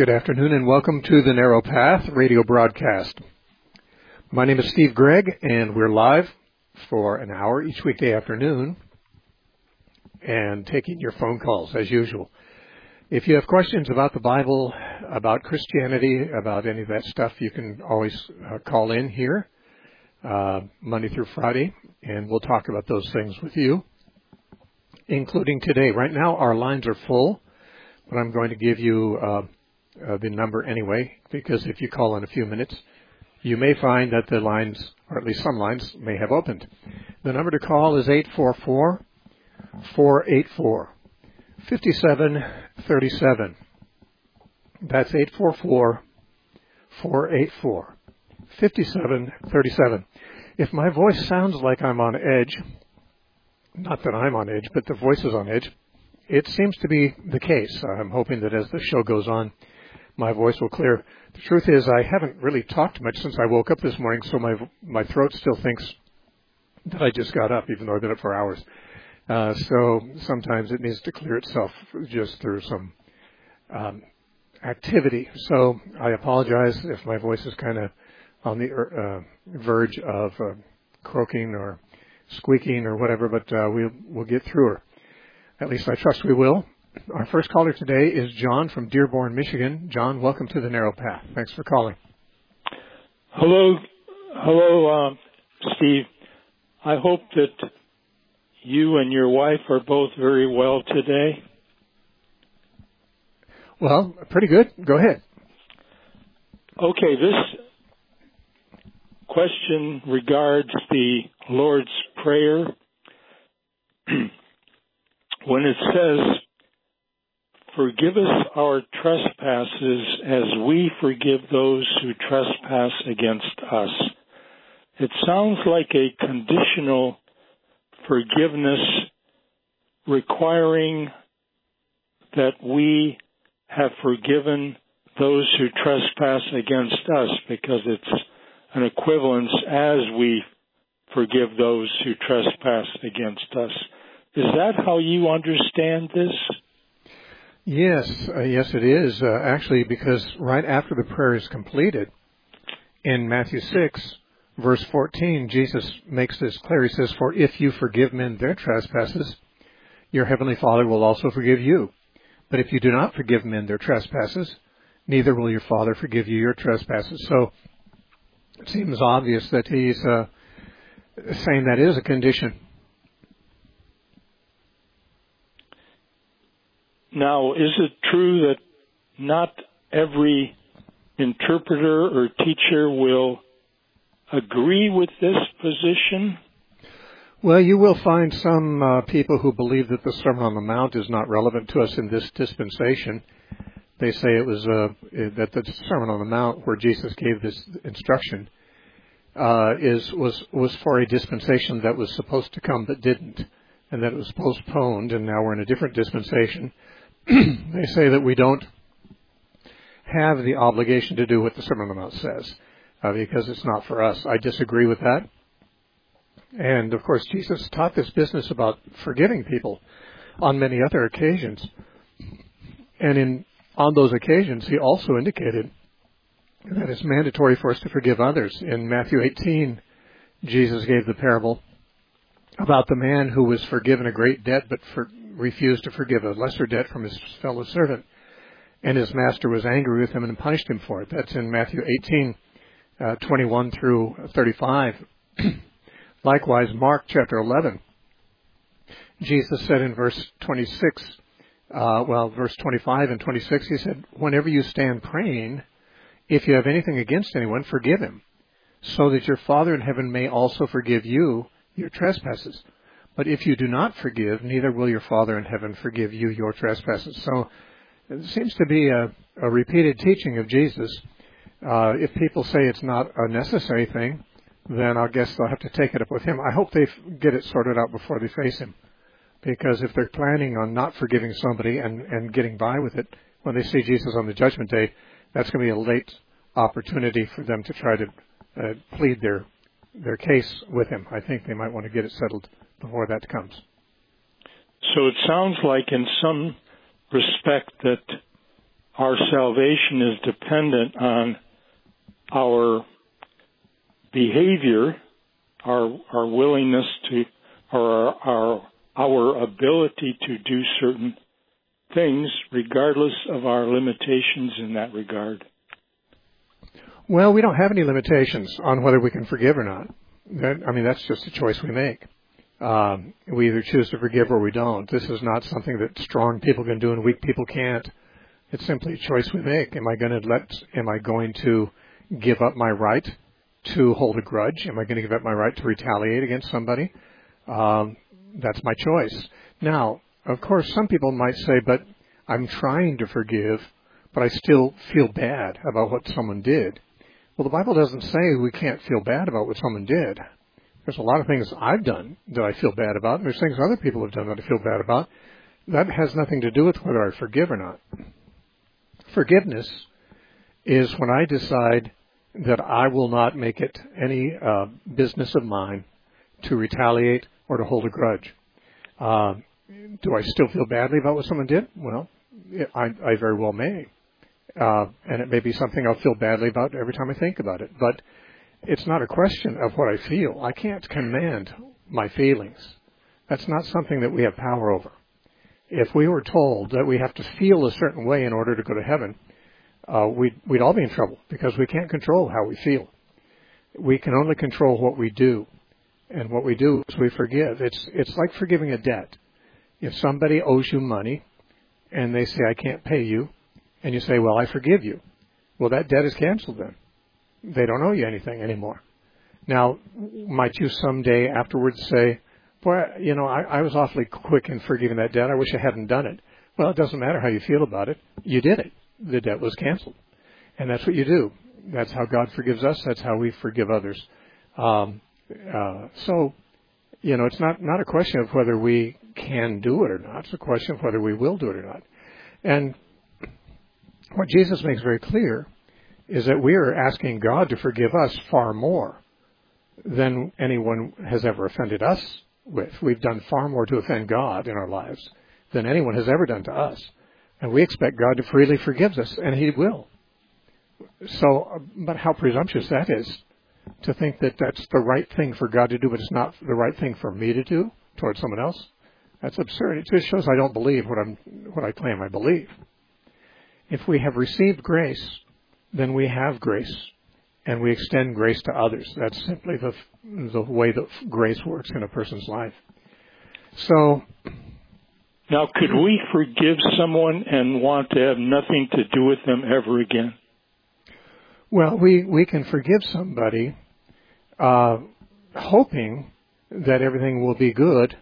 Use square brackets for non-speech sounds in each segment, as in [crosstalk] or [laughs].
Good afternoon and welcome to the Narrow Path radio broadcast. My name is Steve Gregg and we're live for an hour each weekday afternoon and taking your phone calls as usual. If you have questions about the Bible, about Christianity, about any of that stuff, you can always uh, call in here uh, Monday through Friday and we'll talk about those things with you, including today. Right now our lines are full, but I'm going to give you uh, uh, the number anyway, because if you call in a few minutes, you may find that the lines, or at least some lines, may have opened. The number to call is 844 484 5737. That's 844 484 5737. If my voice sounds like I'm on edge, not that I'm on edge, but the voice is on edge, it seems to be the case. I'm hoping that as the show goes on, my voice will clear. The truth is, I haven't really talked much since I woke up this morning, so my my throat still thinks that I just got up, even though I've been up for hours. Uh, so sometimes it needs to clear itself just through some um, activity. So I apologize if my voice is kind of on the uh, verge of uh, croaking or squeaking or whatever, but uh, we'll we'll get through her. At least I trust we will. Our first caller today is John from Dearborn, Michigan. John, welcome to the Narrow Path. Thanks for calling. Hello, hello, uh, Steve. I hope that you and your wife are both very well today. Well, pretty good. Go ahead. Okay, this question regards the Lord's Prayer. [clears throat] when it says, Forgive us our trespasses as we forgive those who trespass against us. It sounds like a conditional forgiveness requiring that we have forgiven those who trespass against us because it's an equivalence as we forgive those who trespass against us. Is that how you understand this? Yes, uh, yes, it is. Uh, actually, because right after the prayer is completed, in Matthew 6, verse 14, Jesus makes this clear. He says, For if you forgive men their trespasses, your heavenly Father will also forgive you. But if you do not forgive men their trespasses, neither will your Father forgive you your trespasses. So it seems obvious that he's uh, saying that is a condition Now, is it true that not every interpreter or teacher will agree with this position? Well, you will find some uh, people who believe that the Sermon on the Mount is not relevant to us in this dispensation. They say it was uh, that the Sermon on the Mount, where Jesus gave this instruction, uh, is was was for a dispensation that was supposed to come but didn't, and that it was postponed, and now we're in a different dispensation. [clears throat] they say that we don't have the obligation to do what the Sermon on the Mount says uh, because it's not for us. I disagree with that. And of course, Jesus taught this business about forgiving people on many other occasions. And in on those occasions, he also indicated that it's mandatory for us to forgive others. In Matthew 18, Jesus gave the parable about the man who was forgiven a great debt but for, refused to forgive a lesser debt from his fellow servant. And his master was angry with him and punished him for it. That's in Matthew 18, uh, 21 through 35. [clears throat] Likewise, Mark chapter 11. Jesus said in verse 26, uh, well, verse 25 and 26, he said, Whenever you stand praying, if you have anything against anyone, forgive him, so that your Father in heaven may also forgive you your trespasses. But if you do not forgive, neither will your Father in heaven forgive you your trespasses. So it seems to be a, a repeated teaching of Jesus. Uh, if people say it's not a necessary thing, then I guess they'll have to take it up with him. I hope they get it sorted out before they face him. Because if they're planning on not forgiving somebody and, and getting by with it, when they see Jesus on the judgment day, that's going to be a late opportunity for them to try to uh, plead their their case with him. I think they might want to get it settled before that comes. So it sounds like, in some respect, that our salvation is dependent on our behavior, our our willingness to, or our our, our ability to do certain things, regardless of our limitations in that regard. Well, we don't have any limitations on whether we can forgive or not. That, I mean, that's just a choice we make. Um, we either choose to forgive or we don't. This is not something that strong people can do and weak people can't. It's simply a choice we make. Am I going to let? Am I going to give up my right to hold a grudge? Am I going to give up my right to retaliate against somebody? Um, that's my choice. Now, of course, some people might say, "But I'm trying to forgive, but I still feel bad about what someone did." Well, the Bible doesn't say we can't feel bad about what someone did. There's a lot of things I've done that I feel bad about, and there's things other people have done that I feel bad about. That has nothing to do with whether I forgive or not. Forgiveness is when I decide that I will not make it any uh, business of mine to retaliate or to hold a grudge. Uh, do I still feel badly about what someone did? Well, I, I very well may. Uh, and it may be something I'll feel badly about every time I think about it. But it's not a question of what I feel. I can't command my feelings. That's not something that we have power over. If we were told that we have to feel a certain way in order to go to heaven, uh, we'd, we'd all be in trouble because we can't control how we feel. We can only control what we do. And what we do is we forgive. It's, it's like forgiving a debt. If somebody owes you money and they say, I can't pay you, and you say, well, I forgive you, well, that debt is canceled then they don't owe you anything anymore. Now, might you someday afterwards say, boy, you know, I, I was awfully quick in forgiving that debt. I wish I hadn't done it. Well, it doesn't matter how you feel about it. You did it. The debt was canceled. And that's what you do. That's how God forgives us. That's how we forgive others. Um, uh, so, you know, it's not, not a question of whether we can do it or not. It's a question of whether we will do it or not. And what Jesus makes very clear is that we are asking God to forgive us far more than anyone has ever offended us with. We've done far more to offend God in our lives than anyone has ever done to us. And we expect God to freely forgive us, and He will. So, but how presumptuous that is to think that that's the right thing for God to do, but it's not the right thing for me to do towards someone else. That's absurd. It just shows I don't believe what I'm, what I claim I believe. If we have received grace, then we have grace and we extend grace to others. That's simply the, the way that grace works in a person's life. So. Now, could we forgive someone and want to have nothing to do with them ever again? Well, we, we can forgive somebody, uh, hoping that everything will be good,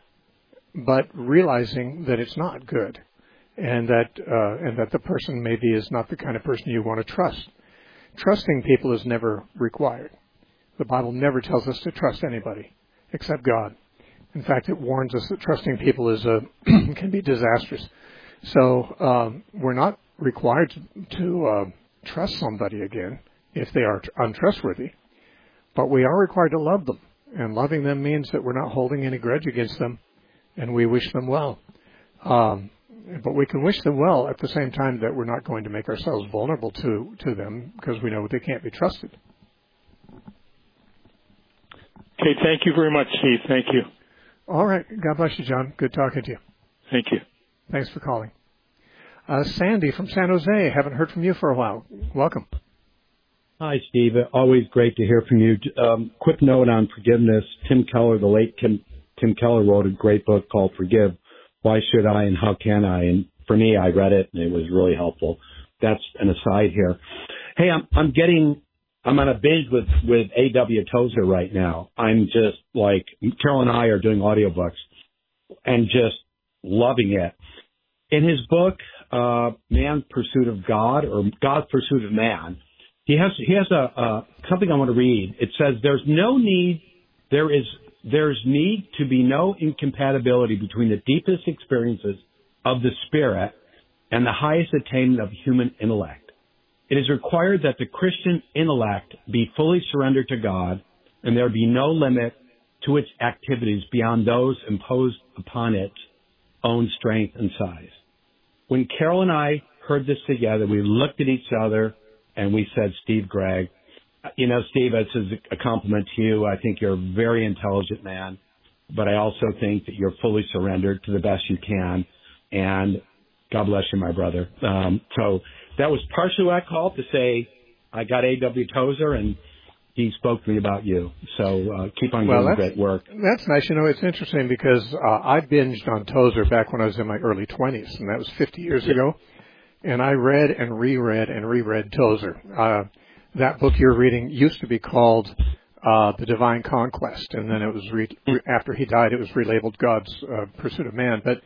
but realizing that it's not good, and that uh, and that the person maybe is not the kind of person you want to trust trusting people is never required. The Bible never tells us to trust anybody except God. In fact, it warns us that trusting people is a [clears throat] can be disastrous. So um, we're not required to, to uh, trust somebody again if they are untrustworthy, but we are required to love them. And loving them means that we're not holding any grudge against them, and we wish them well. Um, but we can wish them well at the same time that we're not going to make ourselves vulnerable to, to them because we know they can't be trusted. Okay, thank you very much, Steve. Thank you. All right. God bless you, John. Good talking to you. Thank you. Thanks for calling. Uh, Sandy from San Jose. Haven't heard from you for a while. Welcome. Hi, Steve. Always great to hear from you. Um, quick note on forgiveness. Tim Keller, the late Tim, Tim Keller, wrote a great book called Forgive why should I and how can I? And for me, I read it and it was really helpful. That's an aside here. Hey, I'm, I'm getting, I'm on a binge with, with A.W. Tozer right now. I'm just like, Carol and I are doing audiobooks and just loving it. In his book, uh, Man's Pursuit of God or God's Pursuit of Man, he has, he has a, a, something I want to read. It says, there's no need, there is there's need to be no incompatibility between the deepest experiences of the spirit and the highest attainment of human intellect. It is required that the Christian intellect be fully surrendered to God and there be no limit to its activities beyond those imposed upon its own strength and size. When Carol and I heard this together. We looked at each other and we said, Steve Gregg, you know, Steve, this is a compliment to you. I think you're a very intelligent man, but I also think that you're fully surrendered to the best you can. And God bless you, my brother. Um, so that was partially what I called to say I got A.W. Tozer and he spoke to me about you. So uh, keep on well, doing great work. That's nice. You know, it's interesting because uh, I binged on Tozer back when I was in my early 20s, and that was 50 years ago. And I read and reread and reread Tozer. Uh, that book you're reading used to be called uh, The Divine Conquest, and then it was re- after he died, it was relabeled God's uh, Pursuit of Man. But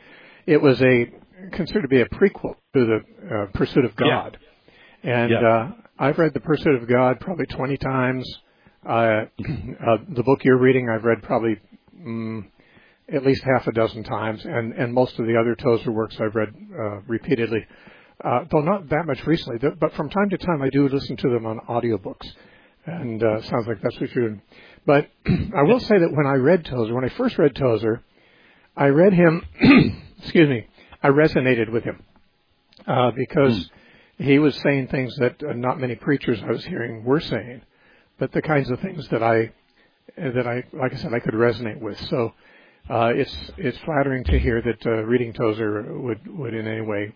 it was a considered to be a prequel to the uh, Pursuit of God. Yeah. And yeah. Uh, I've read The Pursuit of God probably 20 times. Uh, [clears throat] uh, the book you're reading, I've read probably mm, at least half a dozen times, and, and most of the other Tozer works I've read uh, repeatedly, uh, though not that much recently. But from time to time, I do listen to them on audiobooks, and uh, sounds like that's what you're doing. But [clears throat] I will say that when I read Tozer, when I first read Tozer, I read him, [clears throat] excuse me, I resonated with him uh, because. Mm he was saying things that uh, not many preachers I was hearing were saying, but the kinds of things that I that I like I said I could resonate with. So uh, it's it's flattering to hear that uh, reading Tozer would would in any way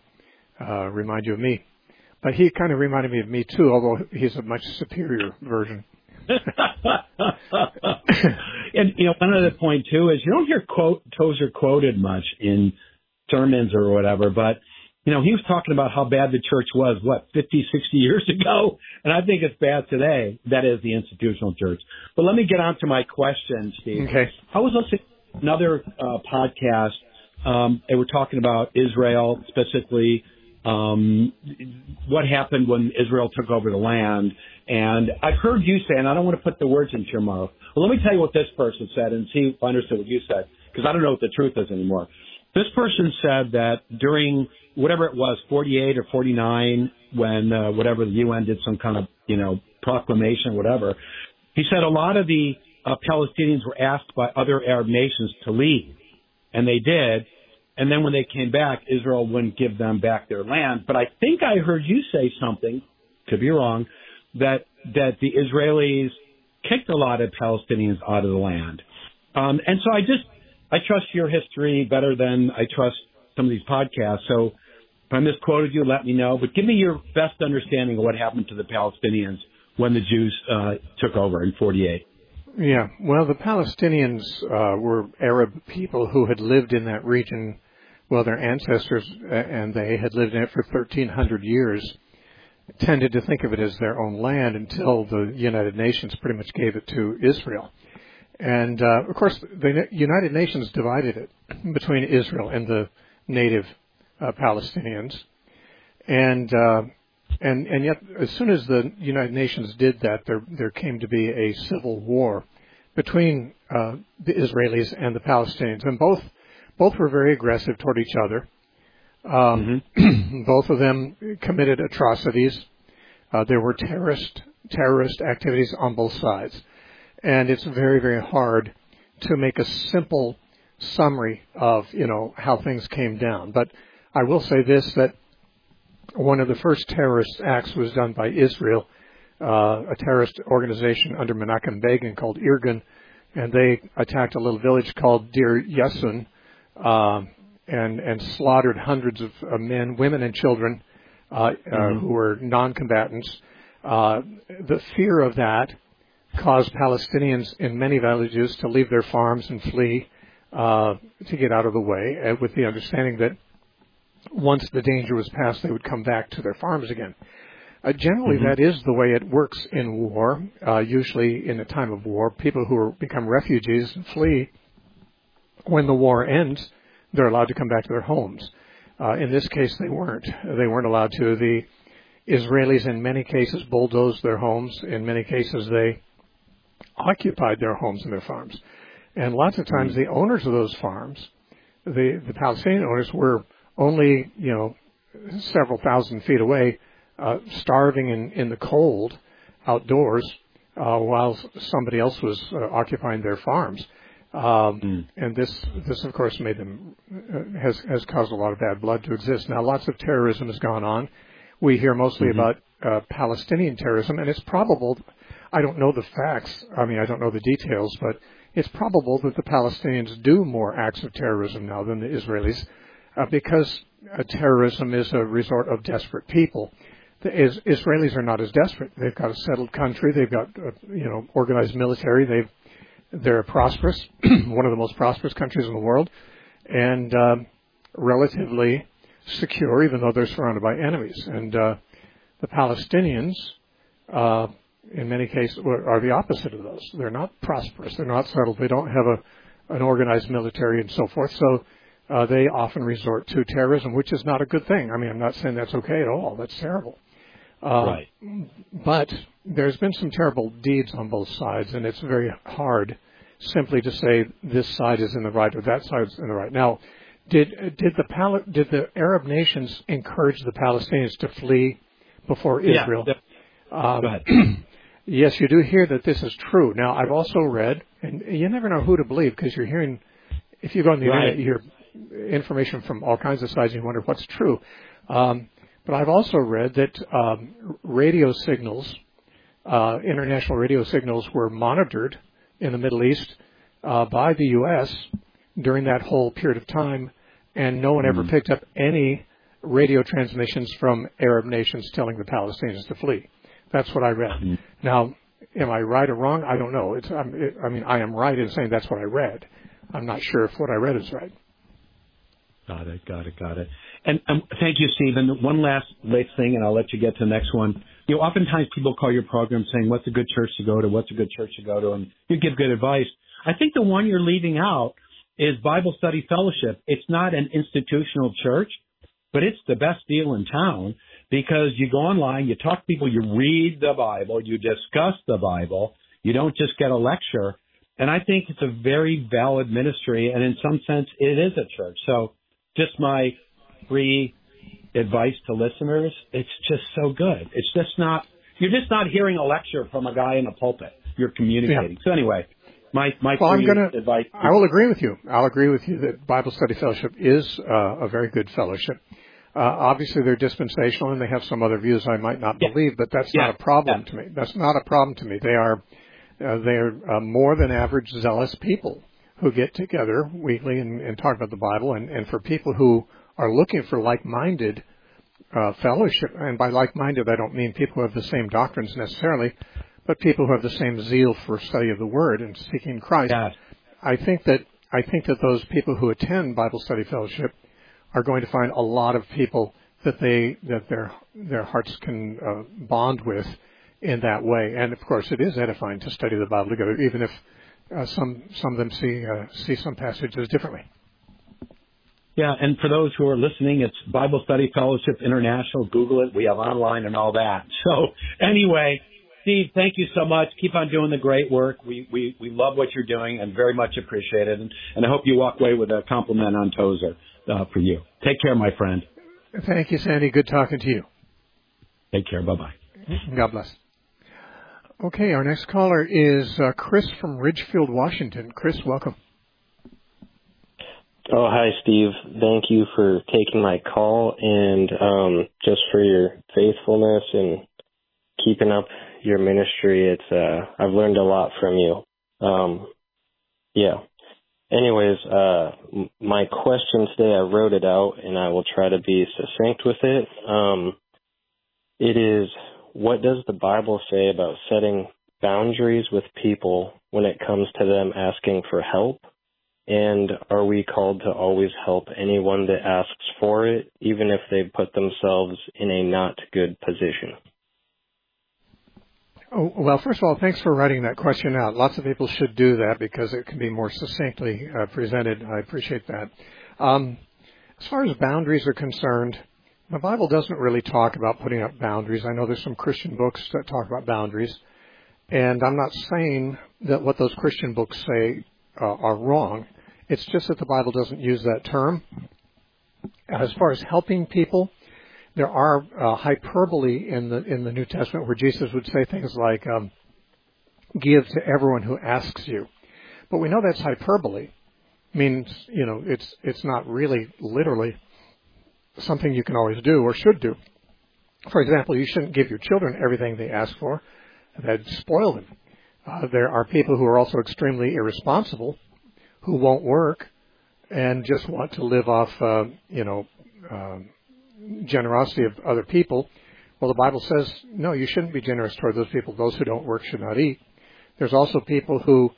uh, remind you of me. But he kind of reminded me of me too, although he's a much superior version. [laughs] and you know, one other point too is you don't hear quote Tozer quoted much in sermons or whatever, but you know, he was talking about how bad the church was, what, 50, 60 years [laughs] ago? And I think it's bad today. That is the institutional church. But let me get on to my question, Steve. Okay. I was listening to another uh, podcast. Um, they were talking about Israel, specifically um, what happened when Israel took over the land. And I've heard you say, and I don't want to put the words into your mouth. Well, let me tell you what this person said and see if I understood what you said, because I don't know what the truth is anymore. This person said that during whatever it was, 48 or 49, when uh, whatever the UN did some kind of you know proclamation, whatever. He said a lot of the uh, Palestinians were asked by other Arab nations to leave, and they did. And then when they came back, Israel wouldn't give them back their land. But I think I heard you say something, could be wrong, that that the Israelis kicked a lot of Palestinians out of the land. Um, and so I just I trust your history better than I trust some of these podcasts. So if I misquoted you, let me know. But give me your best understanding of what happened to the Palestinians when the Jews uh, took over in 48. Yeah, well, the Palestinians uh, were Arab people who had lived in that region. Well, their ancestors uh, and they had lived in it for 1,300 years. Tended to think of it as their own land until the United Nations pretty much gave it to Israel. And uh, of course, the United Nations divided it between Israel and the native uh, Palestinians, and uh, and and yet, as soon as the United Nations did that, there there came to be a civil war between uh, the Israelis and the Palestinians, and both both were very aggressive toward each other. Um, mm-hmm. [clears throat] both of them committed atrocities. Uh, there were terrorist terrorist activities on both sides, and it's very very hard to make a simple summary of you know how things came down. But I will say this that one of the first terrorist acts was done by Israel, uh, a terrorist organization under Menachem Begin called Irgun, and they attacked a little village called Deir Yassin, uh, and and slaughtered hundreds of uh, men, women, and children uh, mm-hmm. who were non-combatants. Uh, the fear of that caused Palestinians in many villages to leave their farms and flee uh, to get out of the way, with the understanding that once the danger was past, they would come back to their farms again. Uh, generally, mm-hmm. that is the way it works in war. Uh, usually, in a time of war, people who are, become refugees and flee, when the war ends, they're allowed to come back to their homes. Uh, in this case, they weren't. They weren't allowed to. The Israelis, in many cases, bulldozed their homes. In many cases, they occupied their homes and their farms. And lots of times, mm-hmm. the owners of those farms, the, the Palestinian owners, were only you know several thousand feet away, uh, starving in, in the cold outdoors, uh, while somebody else was uh, occupying their farms. Um, mm. And this, this of course, made them uh, has has caused a lot of bad blood to exist. Now, lots of terrorism has gone on. We hear mostly mm-hmm. about uh, Palestinian terrorism, and it's probable. I don't know the facts. I mean, I don't know the details, but it's probable that the Palestinians do more acts of terrorism now than the Israelis, uh, because uh, terrorism is a resort of desperate people. The is, Israelis are not as desperate. They've got a settled country. They've got uh, you know organized military. They've they're prosperous, [clears throat] one of the most prosperous countries in the world, and uh, relatively secure, even though they're surrounded by enemies. And uh, the Palestinians, uh, in many cases, are the opposite of those. They're not prosperous. They're not settled. They don't have a, an organized military and so forth. So uh, they often resort to terrorism, which is not a good thing. I mean, I'm not saying that's okay at all. That's terrible. Uh, right. But there's been some terrible deeds on both sides, and it's very hard simply to say this side is in the right or that side is in the right. Now, did did the Pal- did the Arab nations encourage the Palestinians to flee before Israel? Yeah. Um, Go ahead. [clears throat] yes, you do hear that this is true. Now, I've also read, and you never know who to believe because you're hearing. If you go on the right. internet, you hear information from all kinds of sides, and you wonder what's true. Um, but I've also read that um, radio signals, uh, international radio signals, were monitored in the Middle East uh, by the U.S. during that whole period of time, and no one ever mm-hmm. picked up any radio transmissions from Arab nations telling the Palestinians to flee. That's what I read. Mm-hmm. Now, am I right or wrong? I don't know. It's, it, I mean, I am right in saying that's what I read. I'm not sure if what I read is right. Got it. Got it. Got it. And um, thank you, Stephen. One last late thing, and I'll let you get to the next one. You know, oftentimes people call your program saying, "What's a good church to go to? What's a good church to go to?" And you give good advice. I think the one you're leaving out is Bible Study Fellowship. It's not an institutional church, but it's the best deal in town because you go online, you talk to people, you read the Bible, you discuss the Bible. You don't just get a lecture. And I think it's a very valid ministry, and in some sense, it is a church. So, just my free advice to listeners, it's just so good. It's just not, you're just not hearing a lecture from a guy in a pulpit. You're communicating. Yeah. So anyway, my, my well, I'm gonna, advice. I will agree with you. I'll agree with you that Bible Study Fellowship is uh, a very good fellowship. Uh, obviously, they're dispensational and they have some other views I might not yeah. believe, but that's yeah. not a problem to me. That's not a problem to me. They are uh, they are uh, more than average zealous people who get together weekly and, and talk about the Bible. And, and for people who are looking for like-minded uh, fellowship, and by like-minded I don't mean people who have the same doctrines necessarily, but people who have the same zeal for study of the Word and seeking Christ. Yes. I think that I think that those people who attend Bible study fellowship are going to find a lot of people that they that their their hearts can uh, bond with in that way. And of course, it is edifying to study the Bible together, even if uh, some some of them see uh, see some passages differently. Yeah, and for those who are listening, it's Bible Study Fellowship International. Google it. We have online and all that. [laughs] So anyway, Steve, thank you so much. Keep on doing the great work. We we, we love what you're doing and very much appreciate it. And, and I hope you walk away with a compliment on Tozer uh, for you. Take care, my friend. Thank you, Sandy. Good talking to you. Take care. Bye bye. God bless. Okay, our next caller is uh, Chris from Ridgefield, Washington. Chris, welcome. Oh, hi, Steve. Thank you for taking my call and um, just for your faithfulness and keeping up your ministry. It's uh, I've learned a lot from you. Um, yeah. Anyways, uh, my question today, I wrote it out and I will try to be succinct with it. Um, it is, what does the Bible say about setting boundaries with people when it comes to them asking for help? And are we called to always help anyone that asks for it, even if they put themselves in a not good position? Oh, well, first of all, thanks for writing that question out. Lots of people should do that because it can be more succinctly uh, presented. I appreciate that. Um, as far as boundaries are concerned, the Bible doesn't really talk about putting up boundaries. I know there's some Christian books that talk about boundaries, and I'm not saying that what those Christian books say uh, are wrong. It's just that the Bible doesn't use that term. As far as helping people, there are uh, hyperbole in the in the New Testament where Jesus would say things like, um, "Give to everyone who asks you." But we know that's hyperbole. Means, you know, it's it's not really literally something you can always do or should do. For example, you shouldn't give your children everything they ask for. That'd spoil them. Uh, there are people who are also extremely irresponsible, who won't work, and just want to live off, uh, you know, uh, generosity of other people. Well, the Bible says no, you shouldn't be generous toward those people. Those who don't work should not eat. There's also people who,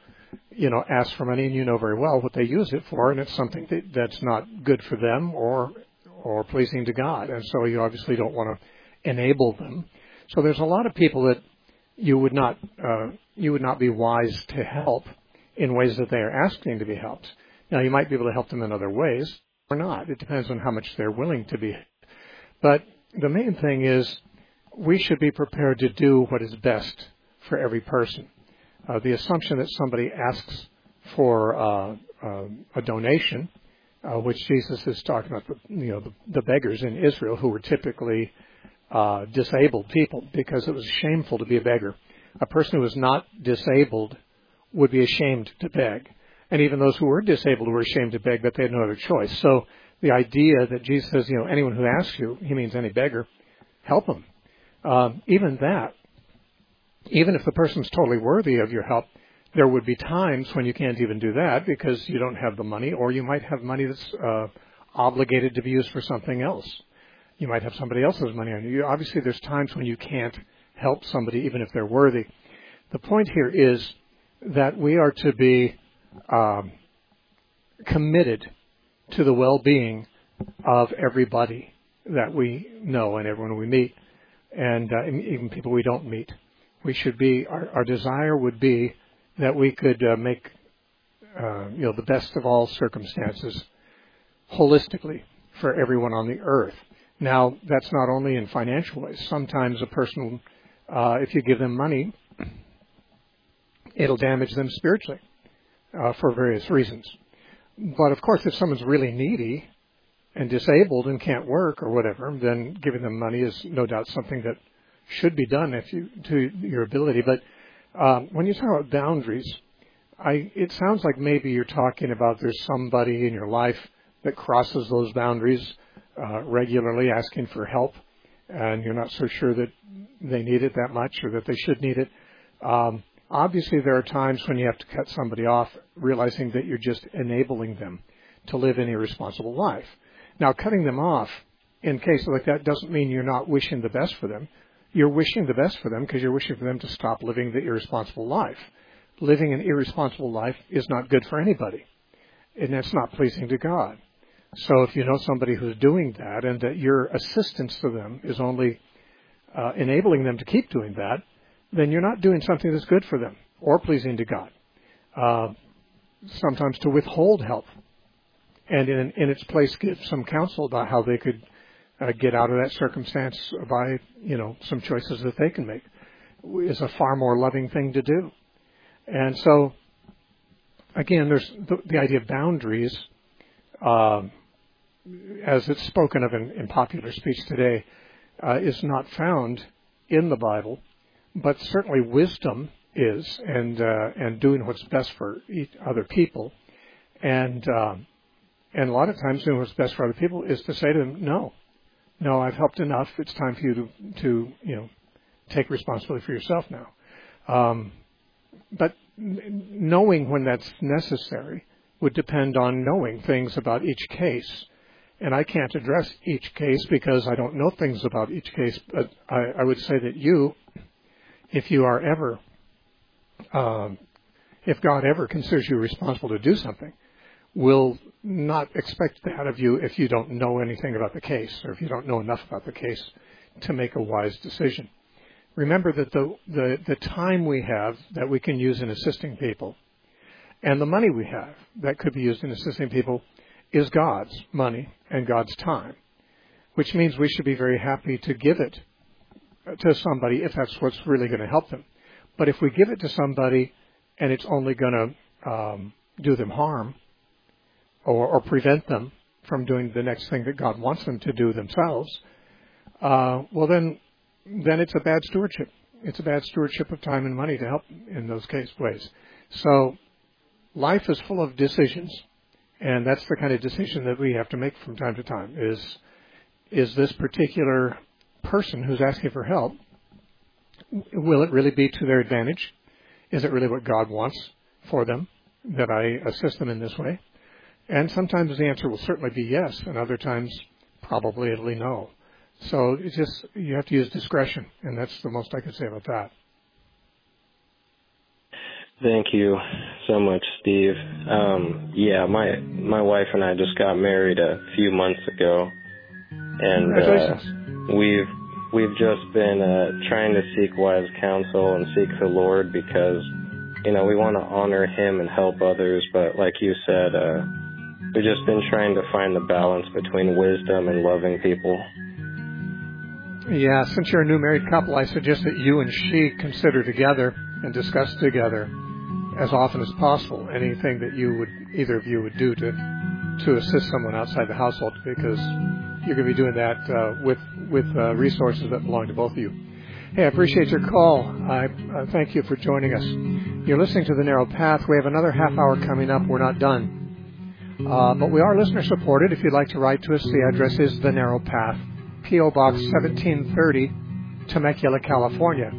you know, ask for money, and you know very well what they use it for, and it's something that, that's not good for them or or pleasing to God, and so you obviously don't want to enable them. So there's a lot of people that you would not uh, you would not be wise to help in ways that they are asking to be helped. Now you might be able to help them in other ways or not. It depends on how much they're willing to be. But the main thing is we should be prepared to do what is best for every person. Uh, the assumption that somebody asks for uh, uh, a donation, uh, which Jesus is talking about, you know, the, the, beggars in Israel who were typically uh, disabled people because it was shameful to be a beggar. A person who was not disabled would be ashamed to beg. And even those who were disabled were ashamed to beg, but they had no other choice. So the idea that Jesus says, you know, anyone who asks you, he means any beggar, help them. Um, even that, even if the person's totally worthy of your help, there would be times when you can't even do that because you don't have the money, or you might have money that's uh, obligated to be used for something else. You might have somebody else's money on you. Obviously, there's times when you can't help somebody even if they're worthy. The point here is that we are to be um, committed to the well-being of everybody that we know and everyone we meet, and uh, even people we don't meet. We should be. Our, our desire would be that we could uh, make uh, you know the best of all circumstances holistically for everyone on the earth. Now, that's not only in financial ways. Sometimes a person, uh, if you give them money, it'll damage them spiritually uh, for various reasons. But of course, if someone's really needy and disabled and can't work or whatever, then giving them money is no doubt something that should be done if you to your ability. But um, when you talk about boundaries, I it sounds like maybe you're talking about there's somebody in your life that crosses those boundaries uh, regularly, asking for help, and you're not so sure that they need it that much or that they should need it. Um, Obviously, there are times when you have to cut somebody off, realizing that you're just enabling them to live an irresponsible life. Now, cutting them off in cases like that doesn't mean you're not wishing the best for them. You're wishing the best for them because you're wishing for them to stop living the irresponsible life. Living an irresponsible life is not good for anybody, and that's not pleasing to God. So if you know somebody who's doing that and that your assistance to them is only uh, enabling them to keep doing that, then you're not doing something that's good for them or pleasing to God. Uh, sometimes to withhold help, and in, in its place give some counsel about how they could uh, get out of that circumstance by you know some choices that they can make is a far more loving thing to do. And so, again, there's the, the idea of boundaries, uh, as it's spoken of in, in popular speech today, uh, is not found in the Bible but certainly wisdom is, and uh, and doing what's best for other people, and um, and a lot of times doing what's best for other people is to say to them, no, no, I've helped enough. It's time for you to to you know take responsibility for yourself now. Um, but knowing when that's necessary would depend on knowing things about each case. And I can't address each case because I don't know things about each case, but I, I would say that you if you are ever, um, if God ever considers you responsible to do something, will not expect that of you if you don't know anything about the case or if you don't know enough about the case to make a wise decision. Remember that the, the, the time we have that we can use in assisting people and the money we have that could be used in assisting people is God's money and God's time, which means we should be very happy to give it to somebody if that's what's really going to help them. But if we give it to somebody and it's only going to um, do them harm or, or, prevent them from doing the next thing that God wants them to do themselves, uh, well then, then it's a bad stewardship. It's a bad stewardship of time and money to help in those case ways. So life is full of decisions, and that's the kind of decision that we have to make from time to time. Is is this particular person who's asking for help? Will it really be to their advantage? Is it really what God wants for them that I assist them in this way? And sometimes the answer will certainly be yes, and other times probably it'll be no. So it's just you have to use discretion, and that's the most I can say about that. Thank you so much, Steve. Um, yeah, my my wife and I just got married a few months ago, and uh, we've we've just been uh, trying to seek wise counsel and seek the Lord because you know we want to honor Him and help others, but like you said, uh, we've just been trying to find the balance between wisdom and loving people. Yeah, since you're a new married couple, I suggest that you and she consider together and discuss together as often as possible anything that you would either of you would do to to assist someone outside the household because you're going to be doing that uh, with with uh, resources that belong to both of you. Hey, I appreciate your call. I uh, thank you for joining us. You're listening to the Narrow Path. We have another half hour coming up. We're not done, uh, but we are listener supported. If you'd like to write to us, the address is the Narrow Path, PO Box 1730, Temecula, California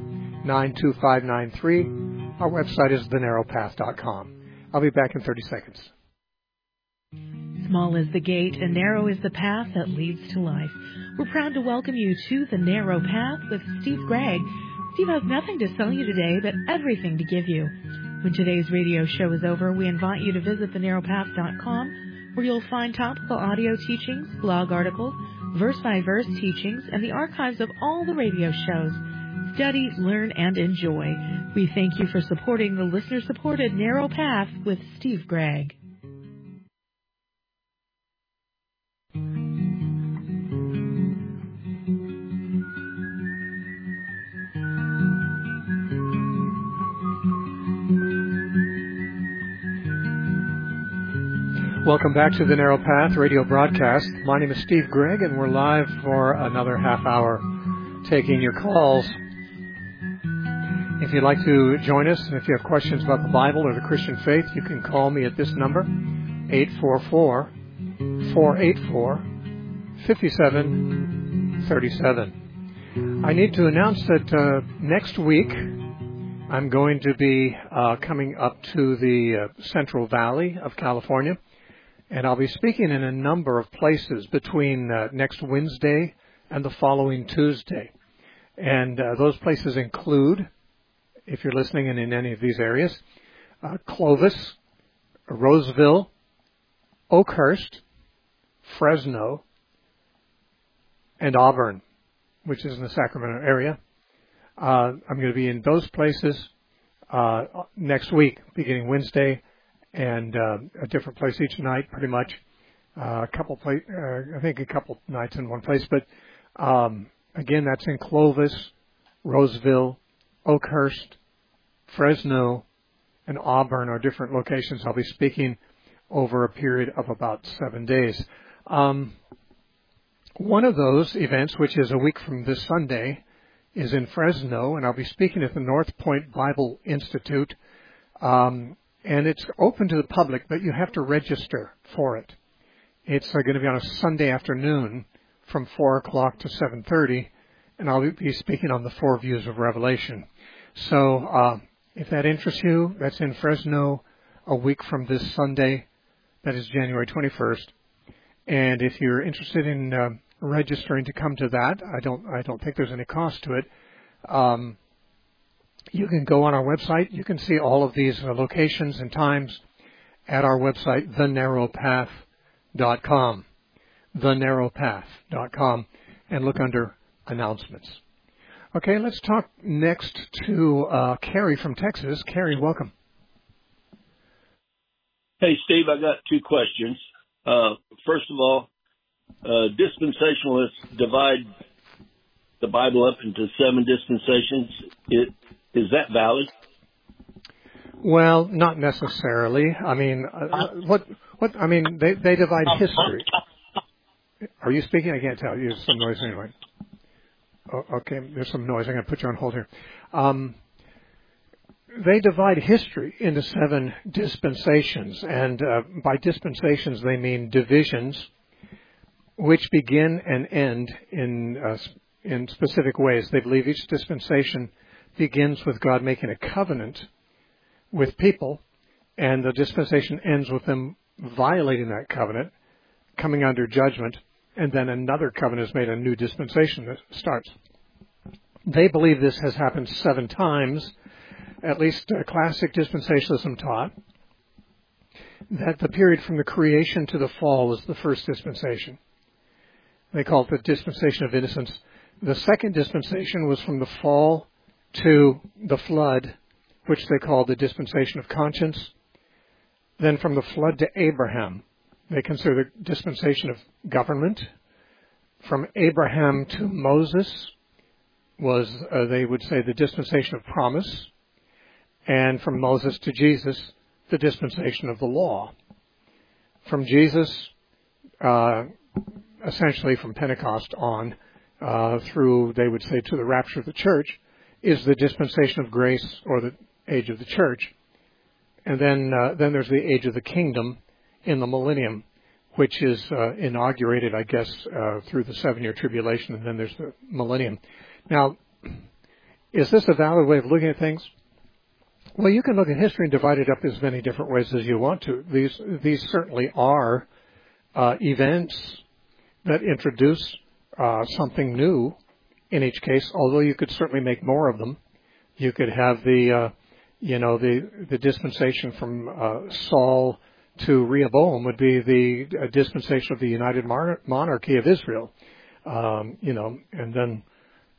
92593. Our website is thenarrowpath.com. I'll be back in 30 seconds. Small is the gate and narrow is the path that leads to life. We're proud to welcome you to The Narrow Path with Steve Gregg. Steve has nothing to sell you today, but everything to give you. When today's radio show is over, we invite you to visit thenarrowpath.com where you'll find topical audio teachings, blog articles, verse by verse teachings, and the archives of all the radio shows. Study, learn, and enjoy. We thank you for supporting the listener supported Narrow Path with Steve Gregg. Welcome back to the Narrow Path radio broadcast. My name is Steve Gregg, and we're live for another half hour taking your calls. If you'd like to join us, and if you have questions about the Bible or the Christian faith, you can call me at this number, 844 484 5737. I need to announce that uh, next week I'm going to be uh, coming up to the uh, Central Valley of California, and I'll be speaking in a number of places between uh, next Wednesday and the following Tuesday. And uh, those places include if you're listening and in any of these areas, uh, Clovis, Roseville, Oakhurst, Fresno, and Auburn, which is in the Sacramento area. Uh, I'm going to be in those places uh, next week, beginning Wednesday, and uh, a different place each night, pretty much. Uh, a couple uh, I think a couple nights in one place, but um, again, that's in Clovis, Roseville, Oakhurst, Fresno, and Auburn are different locations. I'll be speaking over a period of about seven days. Um, one of those events, which is a week from this Sunday, is in Fresno, and I'll be speaking at the North Point Bible Institute. Um, and it's open to the public, but you have to register for it. It's uh, going to be on a Sunday afternoon from 4 o'clock to 7.30, and I'll be speaking on the four views of Revelation. So uh, if that interests you, that's in Fresno a week from this Sunday. That is January 21st. And if you're interested in uh, registering to come to that, I don't I don't think there's any cost to it. Um, you can go on our website. You can see all of these uh, locations and times at our website, thenarrowpath.com, thenarrowpath.com, and look under announcements. Okay, let's talk next to uh, Carrie from Texas. Carrie, welcome. Hey, Steve, I got two questions. Uh, first of all, uh, dispensationalists divide the Bible up into seven dispensations. It, is that valid? Well, not necessarily. I mean, uh, what what I mean, they they divide history. Are you speaking? I can't tell. There's some noise anyway. Oh, okay, there's some noise. I'm going to put you on hold here. Um, they divide history into seven dispensations, and uh, by dispensations they mean divisions which begin and end in uh, in specific ways. They believe each dispensation begins with God making a covenant with people, and the dispensation ends with them violating that covenant, coming under judgment, and then another covenant is made, a new dispensation that starts. They believe this has happened seven times, at least uh, classic dispensationalism taught, that the period from the creation to the fall was the first dispensation. They call it the dispensation of innocence. The second dispensation was from the fall to the flood, which they call the dispensation of conscience. Then from the flood to Abraham, they consider the dispensation of government. From Abraham to Moses was, uh, they would say, the dispensation of promise. And from Moses to Jesus, the dispensation of the law. From Jesus, uh, essentially from Pentecost on, uh, through, they would say, to the rapture of the church, is the dispensation of grace or the age of the church. And then, uh, then there's the age of the kingdom in the millennium, which is uh, inaugurated, I guess, uh, through the seven-year tribulation, and then there's the millennium. Now, is this a valid way of looking at things? Well, you can look at history and divide it up as many different ways as you want to. These these certainly are uh, events that introduce uh, something new in each case. Although you could certainly make more of them. You could have the uh, you know the the dispensation from uh, Saul to Rehoboam would be the uh, dispensation of the united Mon- monarchy of Israel. Um, you know, and then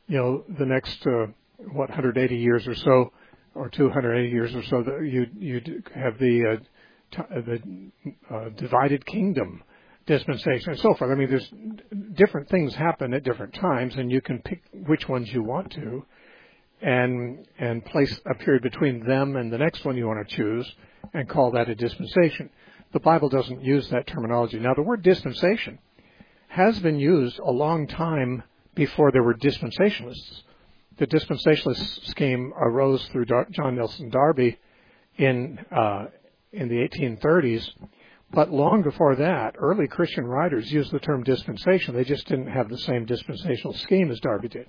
you know the next uh, what 180 years or so, or 280 years or so, you you have the uh, t- the uh, divided kingdom dispensation and so forth. I mean, there's different things happen at different times, and you can pick which ones you want to, and and place a period between them and the next one you want to choose, and call that a dispensation. The Bible doesn't use that terminology. Now, the word dispensation has been used a long time before there were dispensationalists. The dispensationalist scheme arose through John Nelson Darby in uh, in the 1830s but long before that, early Christian writers used the term dispensation. They just didn't have the same dispensational scheme as Darby did.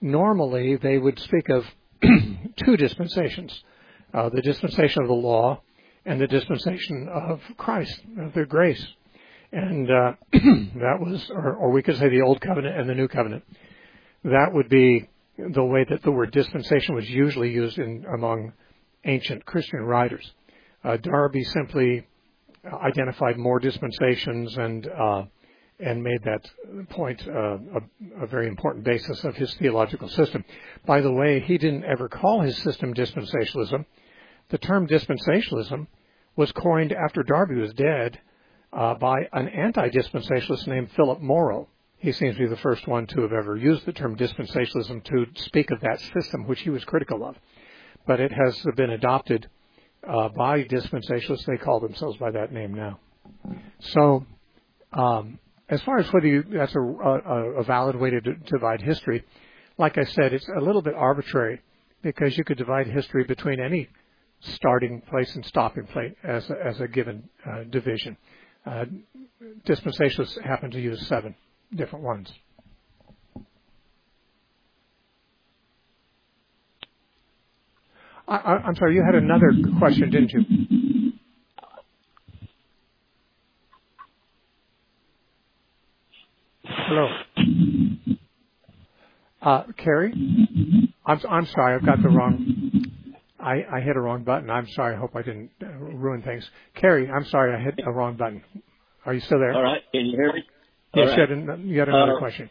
Normally, they would speak of [clears throat] two dispensations uh, the dispensation of the law and the dispensation of Christ, of their grace. And uh, [clears throat] that was, or, or we could say the Old Covenant and the New Covenant. That would be the way that the word dispensation was usually used in among ancient Christian writers. Uh, Darby simply identified more dispensations and uh, and made that point uh, a, a, very important basis of his theological system. By the way, he didn't ever call his system dispensationalism. The term dispensationalism was coined after Darby was dead uh, by an anti-dispensationalist named Philip Mauro. He seems to be the first one to have ever used the term dispensationalism to speak of that system, which he was critical of. But it has been adopted uh, by dispensationalists. They call themselves by that name now. So, um, as far as whether you, that's a, a, a valid way to d- divide history, like I said, it's a little bit arbitrary because you could divide history between any starting place and stopping place as a, as a given uh, division. Uh, dispensationalists happen to use seven different ones. I, am sorry, you had another question, didn't you? Hello. Uh, Carrie? I'm, I'm sorry, I've got the wrong, I, I hit a wrong button. I'm sorry, I hope I didn't uh, ruin things. Carrie, I'm sorry, I hit a wrong button. Are you still there? All right, can you hear me? Yes, right. you, had, you had another uh, question.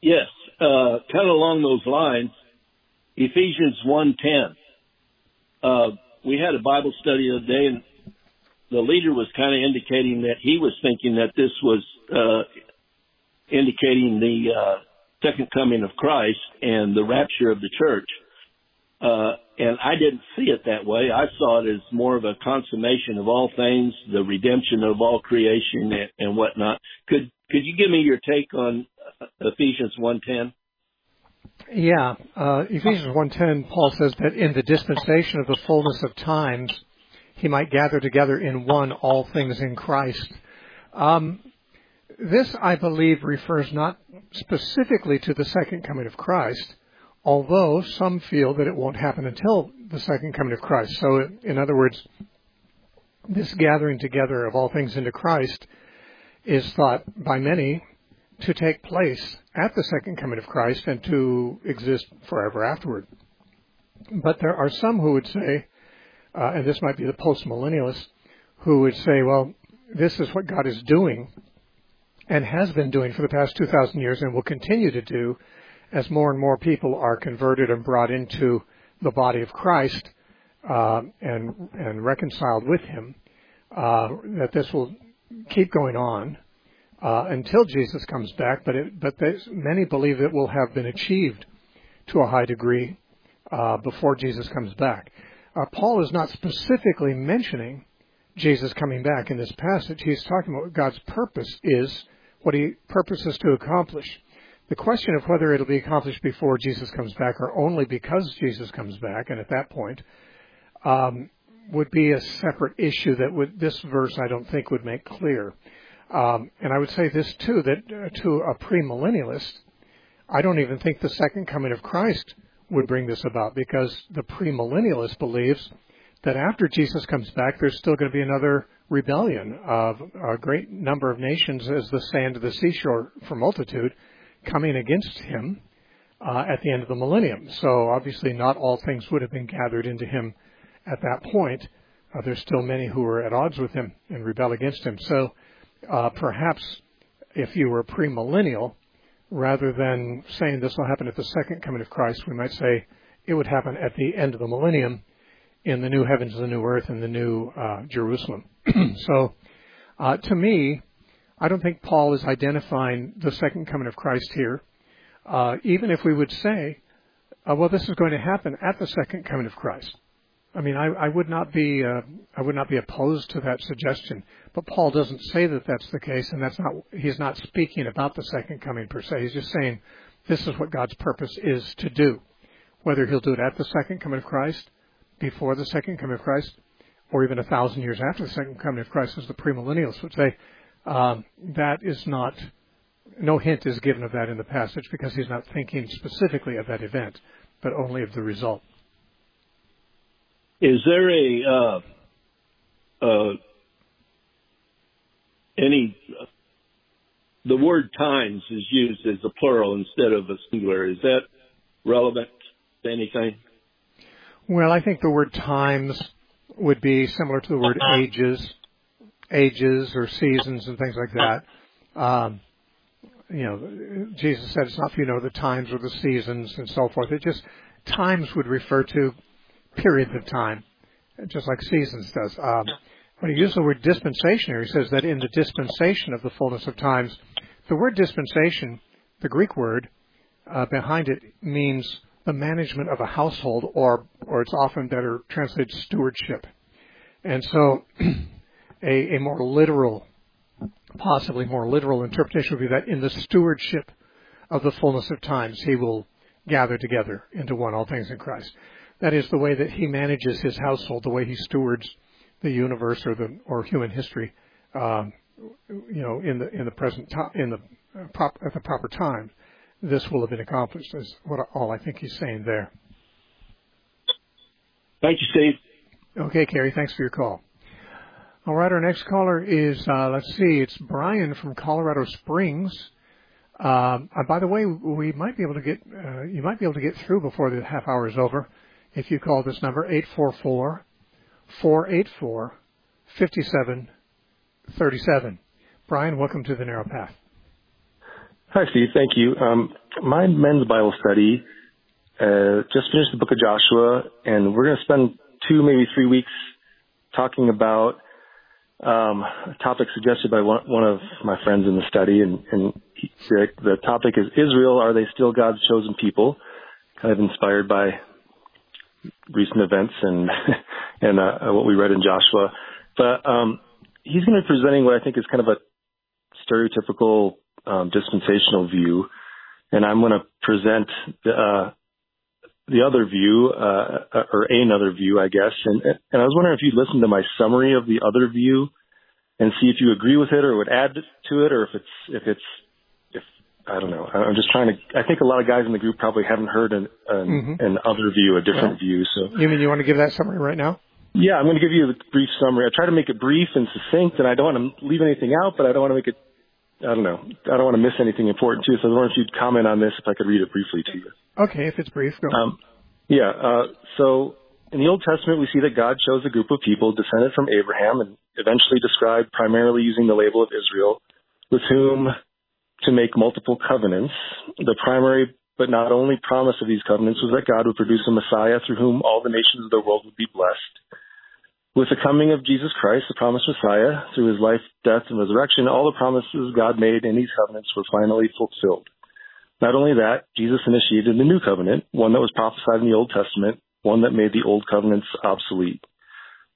Yes, uh, kind of along those lines, Ephesians 1:10. Uh, we had a Bible study the other day, and the leader was kind of indicating that he was thinking that this was uh, indicating the uh, second coming of Christ and the rapture of the church. Uh, and I didn't see it that way. I saw it as more of a consummation of all things, the redemption of all creation and, and whatnot. Could could you give me your take on uh, Ephesians 1:10? Yeah, uh, Ephesians 1:10, Paul says that in the dispensation of the fullness of times, he might gather together in one all things in Christ. Um, this, I believe, refers not specifically to the second coming of Christ, although some feel that it won't happen until the second coming of Christ. So, in other words, this gathering together of all things into Christ is thought by many to take place at the second coming of Christ and to exist forever afterward. But there are some who would say, uh, and this might be the postmillennialists, who would say, well, this is what God is doing and has been doing for the past 2,000 years and will continue to do as more and more people are converted and brought into the body of Christ uh, and, and reconciled with Him, uh, that this will keep going on uh, until Jesus comes back, but it, but many believe it will have been achieved to a high degree uh, before Jesus comes back. Uh, Paul is not specifically mentioning Jesus coming back in this passage. He's talking about what God's purpose is, what He purposes to accomplish. The question of whether it'll be accomplished before Jesus comes back or only because Jesus comes back, and at that point, um, would be a separate issue that would, this verse I don't think would make clear. Um, and I would say this too, that uh, to a premillennialist, I don't even think the second coming of Christ would bring this about because the premillennialist believes that after Jesus comes back, there's still going to be another rebellion of a great number of nations as the sand of the seashore for multitude coming against him uh, at the end of the millennium. So obviously not all things would have been gathered into him at that point. Uh, there's still many who are at odds with him and rebel against him. So uh, perhaps if you were premillennial, rather than saying this will happen at the second coming of Christ, we might say it would happen at the end of the millennium in the new heavens and the new earth and the new uh, Jerusalem. [clears throat] so, uh, to me, I don't think Paul is identifying the second coming of Christ here. Uh, even if we would say, uh, well, this is going to happen at the second coming of Christ. I mean, I, I would not be uh, I would not be opposed to that suggestion, but Paul doesn't say that that's the case, and that's not he's not speaking about the second coming per se. He's just saying this is what God's purpose is to do. Whether he'll do it at the second coming of Christ, before the second coming of Christ, or even a thousand years after the second coming of Christ, as the premillennialists would say, um, that is not. No hint is given of that in the passage because he's not thinking specifically of that event, but only of the result. Is there a uh, uh, any? Uh, the word times is used as a plural instead of a singular. Is that relevant to anything? Well, I think the word times would be similar to the word uh-huh. ages, ages or seasons and things like that. Um, you know, Jesus said it's not for you know the times or the seasons and so forth. It just times would refer to periods of time, just like seasons does. Um, when he uses the word dispensation he says that in the dispensation of the fullness of times, the word dispensation, the Greek word uh, behind it means the management of a household, or or it's often better translated stewardship. And so, [clears throat] a, a more literal, possibly more literal interpretation would be that in the stewardship of the fullness of times, he will gather together into one all things in Christ. That is the way that he manages his household, the way he stewards the universe or the or human history, um, you know, in the in the present time, in the uh, prop, at the proper time, this will have been accomplished. Is what all I think he's saying there. Thank you, Steve. Okay, Kerry. Thanks for your call. All right, our next caller is uh, let's see, it's Brian from Colorado Springs. Um, uh, by the way, we might be able to get uh, you might be able to get through before the half hour is over if you call this number 844 484 5737. Brian, welcome to the Narrow Path. Hi, Steve. Thank you. Um, my men's Bible study uh, just finished the book of Joshua, and we're going to spend two, maybe three weeks talking about um, a topic suggested by one, one of my friends in the study, and, and he, the, the topic is Israel: Are they still God's chosen people? Kind of inspired by recent events and [laughs] and uh, what we read in Joshua. But um, he's going to be presenting what I think is kind of a stereotypical um, dispensational view, and I'm going to present the, uh, the other view, uh, or another view, I guess. And, and I was wondering if you'd listen to my summary of the other view and see if you agree with it or would add to it, or if it's if it's I don't know. I'm just trying to. I think a lot of guys in the group probably haven't heard an an, mm-hmm. an other view, a different yeah. view. So you mean you want to give that summary right now? Yeah, I'm going to give you a brief summary. I try to make it brief and succinct, and I don't want to leave anything out, but I don't want to make it. I don't know. I don't want to miss anything important too. So I wonder if you'd comment on this, if I could read it briefly to you. Okay, if it's brief, go. Um, yeah. Uh, so in the Old Testament, we see that God chose a group of people descended from Abraham and eventually described primarily using the label of Israel, with whom to make multiple covenants. The primary but not only promise of these covenants was that God would produce a Messiah through whom all the nations of the world would be blessed. With the coming of Jesus Christ, the promised Messiah, through his life, death, and resurrection, all the promises God made in these covenants were finally fulfilled. Not only that, Jesus initiated a new covenant, one that was prophesied in the Old Testament, one that made the old covenants obsolete.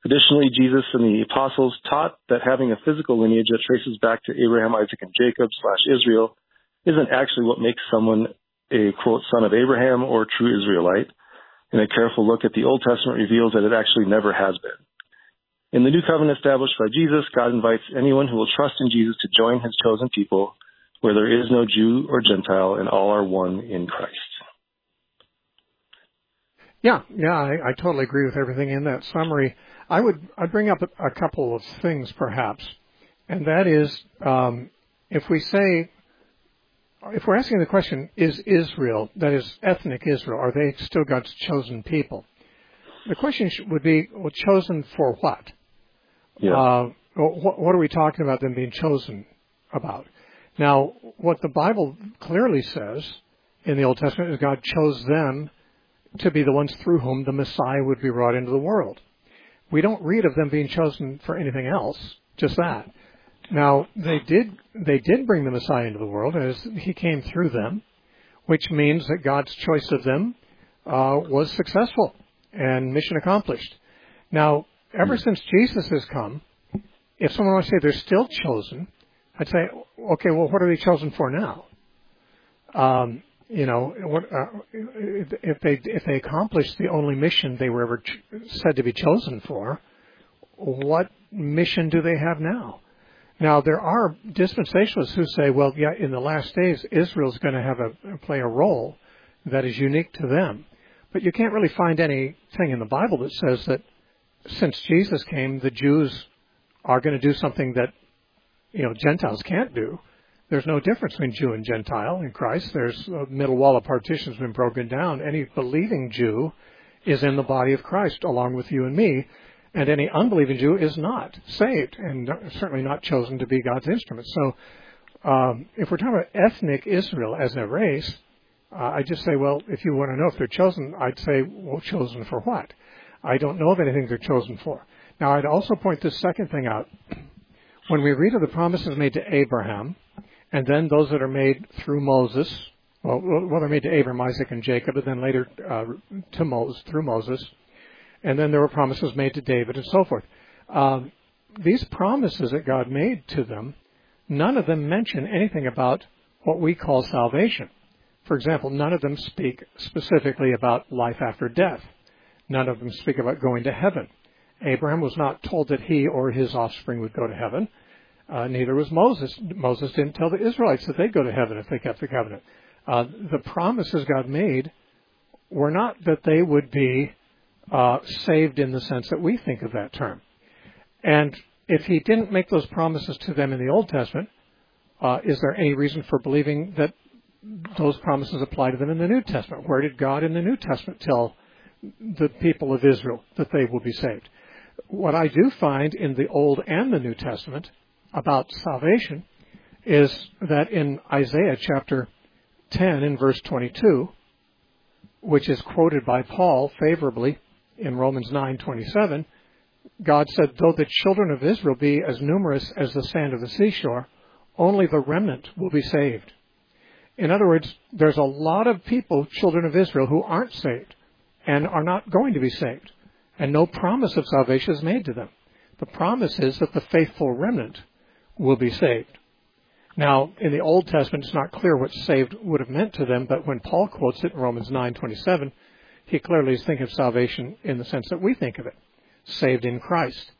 Additionally, Jesus and the apostles taught that having a physical lineage that traces back to Abraham, Isaac, and Jacob slash Israel isn't actually what makes someone a quote son of Abraham or true Israelite. And a careful look at the Old Testament reveals that it actually never has been. In the new covenant established by Jesus, God invites anyone who will trust in Jesus to join his chosen people, where there is no Jew or Gentile, and all are one in Christ. Yeah, yeah, I, I totally agree with everything in that summary. I would I'd bring up a, a couple of things perhaps, and that is um, if we say if we're asking the question, is Israel, that is ethnic Israel, are they still God's chosen people? The question would be, well, chosen for what? Yeah. Uh, what, what are we talking about them being chosen about? Now, what the Bible clearly says in the Old Testament is God chose them to be the ones through whom the Messiah would be brought into the world. We don't read of them being chosen for anything else, just that. Now they did they did bring the Messiah into the world as he came through them, which means that God's choice of them uh, was successful and mission accomplished. Now, ever since Jesus has come, if someone wants to say they're still chosen, I'd say, okay, well, what are they chosen for now? Um, you know, what, uh, if they if they accomplish the only mission they were ever ch- said to be chosen for, what mission do they have now? Now there are dispensationalists who say, well, yeah, in the last days Israel's going to have a play a role that is unique to them, but you can't really find anything in the Bible that says that since Jesus came, the Jews are going to do something that you know Gentiles can't do. There's no difference between Jew and Gentile in Christ. There's a middle wall of partition has been broken down. Any believing Jew is in the body of Christ along with you and me, and any unbelieving Jew is not saved and certainly not chosen to be God's instrument. So, um, if we're talking about ethnic Israel as a race, uh, I just say, well, if you want to know if they're chosen, I'd say, well, chosen for what? I don't know of anything they're chosen for. Now, I'd also point this second thing out. When we read of the promises made to Abraham, and then those that are made through Moses, well, well they're made to Abraham, Isaac, and Jacob, and then later uh, to Moses through Moses, and then there were promises made to David and so forth. Um, these promises that God made to them, none of them mention anything about what we call salvation. For example, none of them speak specifically about life after death. None of them speak about going to heaven. Abraham was not told that he or his offspring would go to heaven. Uh, neither was Moses. Moses didn't tell the Israelites that they'd go to heaven if they kept the covenant. Uh, the promises God made were not that they would be uh, saved in the sense that we think of that term. And if he didn't make those promises to them in the Old Testament, uh, is there any reason for believing that those promises apply to them in the New Testament? Where did God in the New Testament tell the people of Israel that they will be saved? What I do find in the Old and the New Testament about salvation is that in Isaiah chapter 10 in verse 22, which is quoted by Paul favorably in Romans 9:27, God said, "Though the children of Israel be as numerous as the sand of the seashore, only the remnant will be saved." In other words, there's a lot of people, children of Israel, who aren't saved and are not going to be saved, and no promise of salvation is made to them. The promise is that the faithful remnant will be saved. Now, in the Old Testament, it's not clear what saved would have meant to them, but when Paul quotes it in Romans 9:27, he clearly is thinking of salvation in the sense that we think of it, saved in Christ.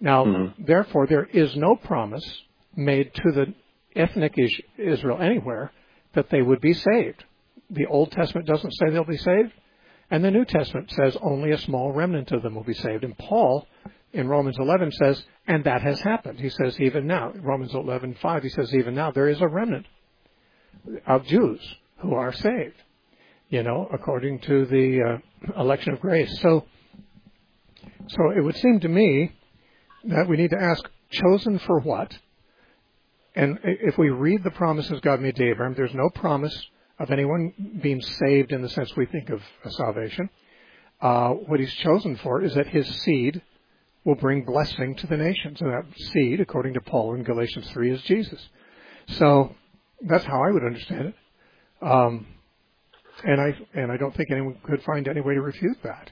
Now, mm-hmm. therefore, there is no promise made to the ethnic Israel anywhere that they would be saved. The Old Testament doesn't say they'll be saved, and the New Testament says only a small remnant of them will be saved. And Paul in Romans 11 says, and that has happened. He says even now, Romans 11:5, he says even now there is a remnant of Jews who are saved. You know, according to the uh, election of grace. So, so it would seem to me that we need to ask, chosen for what? And if we read the promises God made to Abraham, there's no promise of anyone being saved in the sense we think of salvation. Uh, what he's chosen for is that his seed will bring blessing to the nations. And that seed, according to Paul in Galatians 3, is Jesus. So that's how I would understand it. Um, and I and I don't think anyone could find any way to refute that.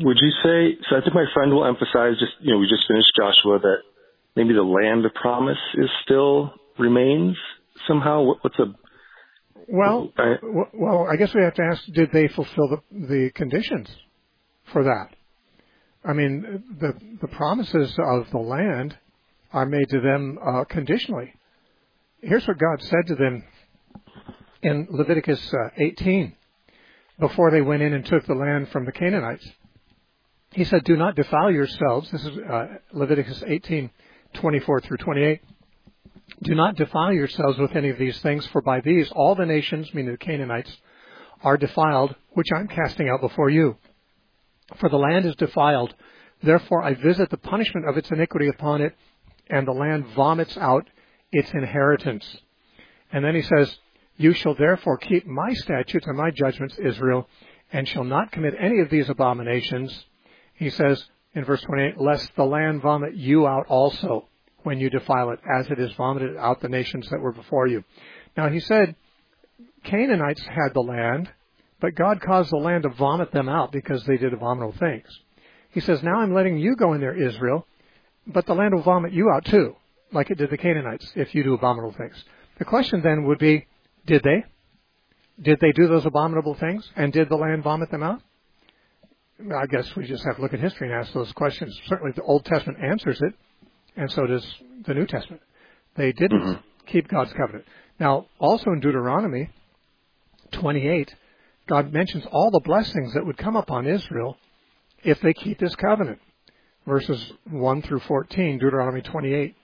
Would you say? So I think my friend will emphasize. Just you know, we just finished Joshua that maybe the land of promise is still remains somehow. What, what's a well, I, well, I guess we have to ask: Did they fulfill the the conditions for that? I mean, the the promises of the land are made to them uh, conditionally. Here's what God said to them in Leviticus uh, 18 before they went in and took the land from the Canaanites. He said, "Do not defile yourselves." This is uh, Leviticus 18, 24 through 28. Do not defile yourselves with any of these things, for by these all the nations, meaning the Canaanites, are defiled, which I'm casting out before you. For the land is defiled. Therefore I visit the punishment of its iniquity upon it, and the land vomits out its inheritance. And then he says, You shall therefore keep my statutes and my judgments, Israel, and shall not commit any of these abominations. He says in verse 28, Lest the land vomit you out also when you defile it, as it has vomited out the nations that were before you. Now he said, Canaanites had the land, but God caused the land to vomit them out because they did abominable things. He says, Now I'm letting you go in there, Israel, but the land will vomit you out too, like it did the Canaanites, if you do abominable things. The question then would be, did they? Did they do those abominable things? And did the land vomit them out? I guess we just have to look at history and ask those questions. Certainly the Old Testament answers it, and so does the New Testament. They didn't mm-hmm. keep God's covenant. Now, also in Deuteronomy 28, God mentions all the blessings that would come upon Israel if they keep this covenant. Verses 1 through 14, Deuteronomy 28,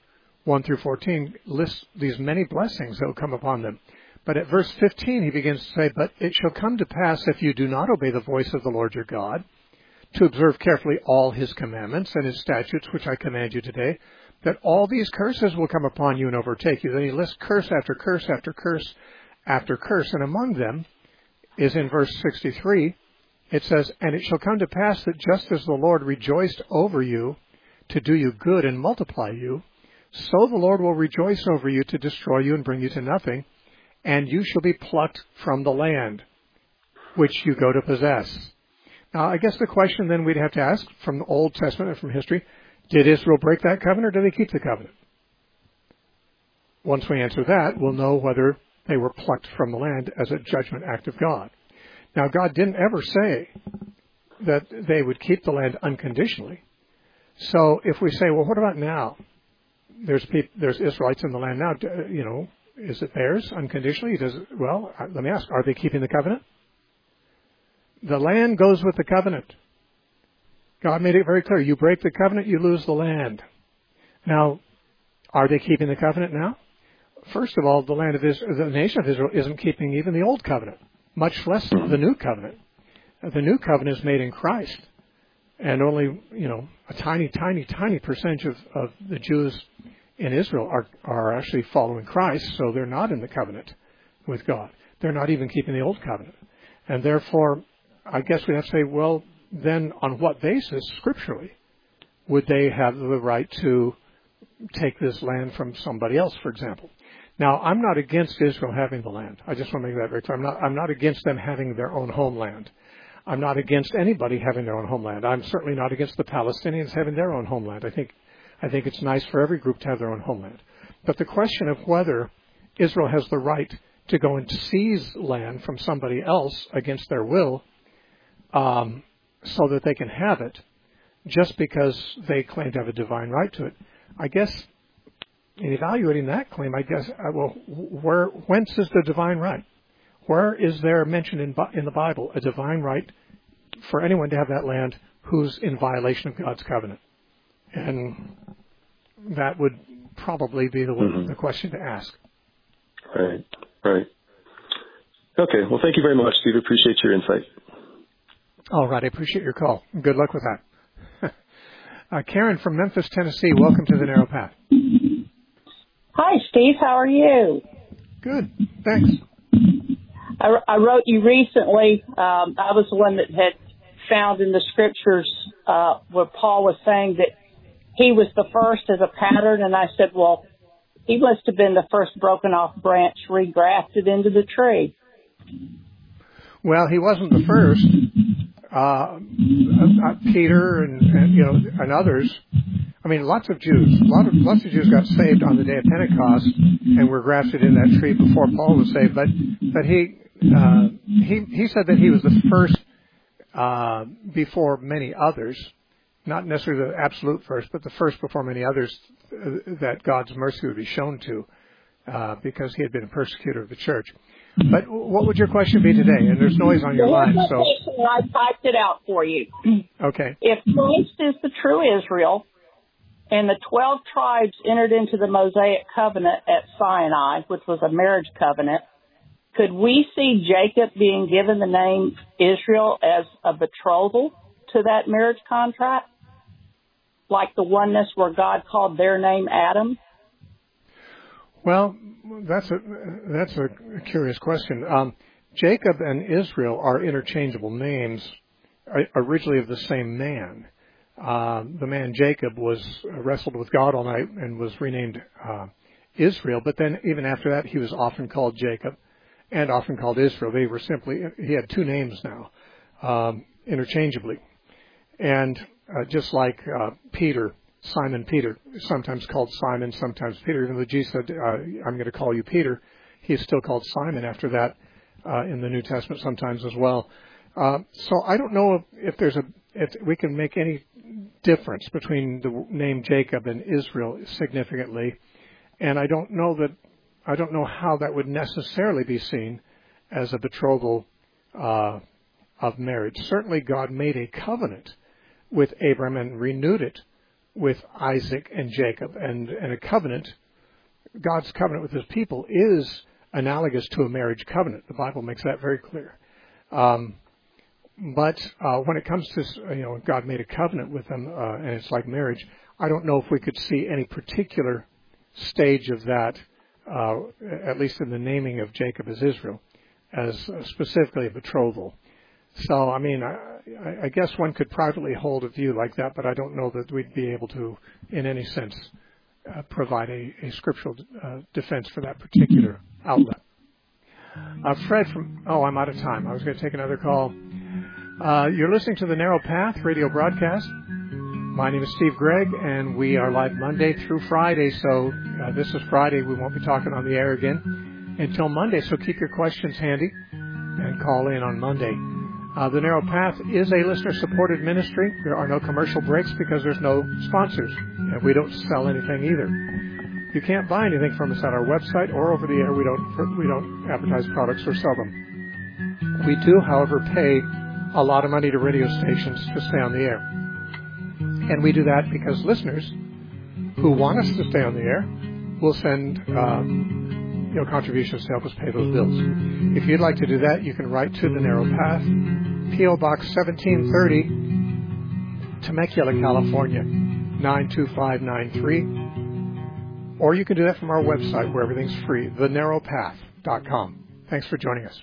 1 through 14, lists these many blessings that will come upon them. But at verse 15, he begins to say, But it shall come to pass if you do not obey the voice of the Lord your God, to observe carefully all his commandments and his statutes which I command you today, that all these curses will come upon you and overtake you. Then he lists curse after curse after curse after curse, and among them is in verse 63. It says, And it shall come to pass that just as the Lord rejoiced over you to do you good and multiply you, so the Lord will rejoice over you to destroy you and bring you to nothing, and you shall be plucked from the land which you go to possess. Now, I guess the question then we'd have to ask from the Old Testament and from history, did Israel break that covenant or did they keep the covenant? Once we answer that, we'll know whether they were plucked from the land as a judgment act of God. Now, God didn't ever say that they would keep the land unconditionally. So if we say, well, what about now? There's people, there's Israelites in the land now. You know, is it theirs unconditionally? Does it, well, uh, let me ask: Are they keeping the covenant? The land goes with the covenant. God made it very clear: you break the covenant, you lose the land. Now, are they keeping the covenant now? First of all, the land of Israel, the nation of Israel isn't keeping even the old covenant, much less mm-hmm. the new covenant. The new covenant is made in Christ, and only you know a tiny, tiny, tiny percentage of, of the Jews in Israel are are actually following Christ, so they're not in the covenant with God. They're not even keeping the old covenant, and therefore, I guess we have to say, well, then on what basis, scripturally, would they have the right to take this land from somebody else, for example? Now, I'm not against Israel having the land. I just want to make that very clear. I'm not, I'm not against them having their own homeland. I'm not against anybody having their own homeland. I'm certainly not against the Palestinians having their own homeland. I think, I think it's nice for every group to have their own homeland. But the question of whether Israel has the right to go and seize land from somebody else against their will um, so that they can have it just because they claim to have a divine right to it. I guess in evaluating that claim, I guess, uh, well, where, whence is the divine right? Where is there mentioned in, in the Bible a divine right for anyone to have that land who's in violation of God's covenant? And that would probably be the, mm-hmm. the question to ask. Right, right. Okay, well, thank you very much, Steve. Appreciate your insight. All right, I appreciate your call. Good luck with that. [laughs] uh, Karen from Memphis, Tennessee, welcome to the Narrow Path. Hi, Steve. How are you? Good, thanks. I, I wrote you recently. Um, I was the one that had found in the scriptures uh, where Paul was saying that he was the first as a pattern, and I said, well, he must have been the first broken off branch regrafted into the tree. Well, he wasn't the first. Uh, uh, Peter and, and you know and others. I mean, lots of Jews, lot of lots of Jews got saved on the day of Pentecost and were grafted in that tree before Paul was saved. But but he uh, he he said that he was the first uh, before many others not necessarily the absolute first, but the first before many others uh, that God's mercy would be shown to, uh, because he had been a persecutor of the church. But what would your question be today? And there's noise on your line, so I typed it out for you. Okay. If Christ is the true Israel, and the twelve tribes entered into the Mosaic covenant at Sinai, which was a marriage covenant, could we see Jacob being given the name Israel as a betrothal to that marriage contract? like the oneness where God called their name Adam? Well, that's a that's a curious question. Um, Jacob and Israel are interchangeable names, originally of the same man. Uh, the man Jacob was wrestled with God all night and was renamed uh, Israel. But then, even after that, he was often called Jacob and often called Israel. They were simply he had two names now, um, interchangeably. And uh, just like uh, Peter, Simon Peter, sometimes called Simon, sometimes Peter. Even though Jesus said, uh, "I'm going to call you Peter," he's still called Simon after that uh, in the New Testament sometimes as well. Uh, so I don't know if, if there's a if we can make any difference between the name Jacob and Israel significantly, and I don't know that I don't know how that would necessarily be seen as a betrothal uh, of marriage. Certainly, God made a covenant with Abram and renewed it with Isaac and Jacob. And, and a covenant, God's covenant with his people, is analogous to a marriage covenant. The Bible makes that very clear. Um, but uh, when it comes to, you know, God made a covenant with them, uh, and it's like marriage, I don't know if we could see any particular stage of that, uh, at least in the naming of Jacob as Israel, as specifically a betrothal. So, I mean, I, I guess one could privately hold a view like that, but I don't know that we'd be able to, in any sense, uh, provide a, a scriptural uh, defense for that particular outlet. Uh, Fred from, oh, I'm out of time. I was going to take another call. Uh, you're listening to the Narrow Path radio broadcast. My name is Steve Gregg, and we are live Monday through Friday. So uh, this is Friday. We won't be talking on the air again until Monday. So keep your questions handy and call in on Monday. Uh, the Narrow Path is a listener supported ministry. There are no commercial breaks because there's no sponsors. And we don't sell anything either. You can't buy anything from us at our website or over the air. We don't, we don't advertise products or sell them. We do, however, pay a lot of money to radio stations to stay on the air. And we do that because listeners who want us to stay on the air will send um, know, contributions to help us pay those bills. If you'd like to do that, you can write to the Narrow Path, P.O. Box 1730, Temecula, California, 92593. Or you can do that from our website where everything's free, thenarrowpath.com. Thanks for joining us.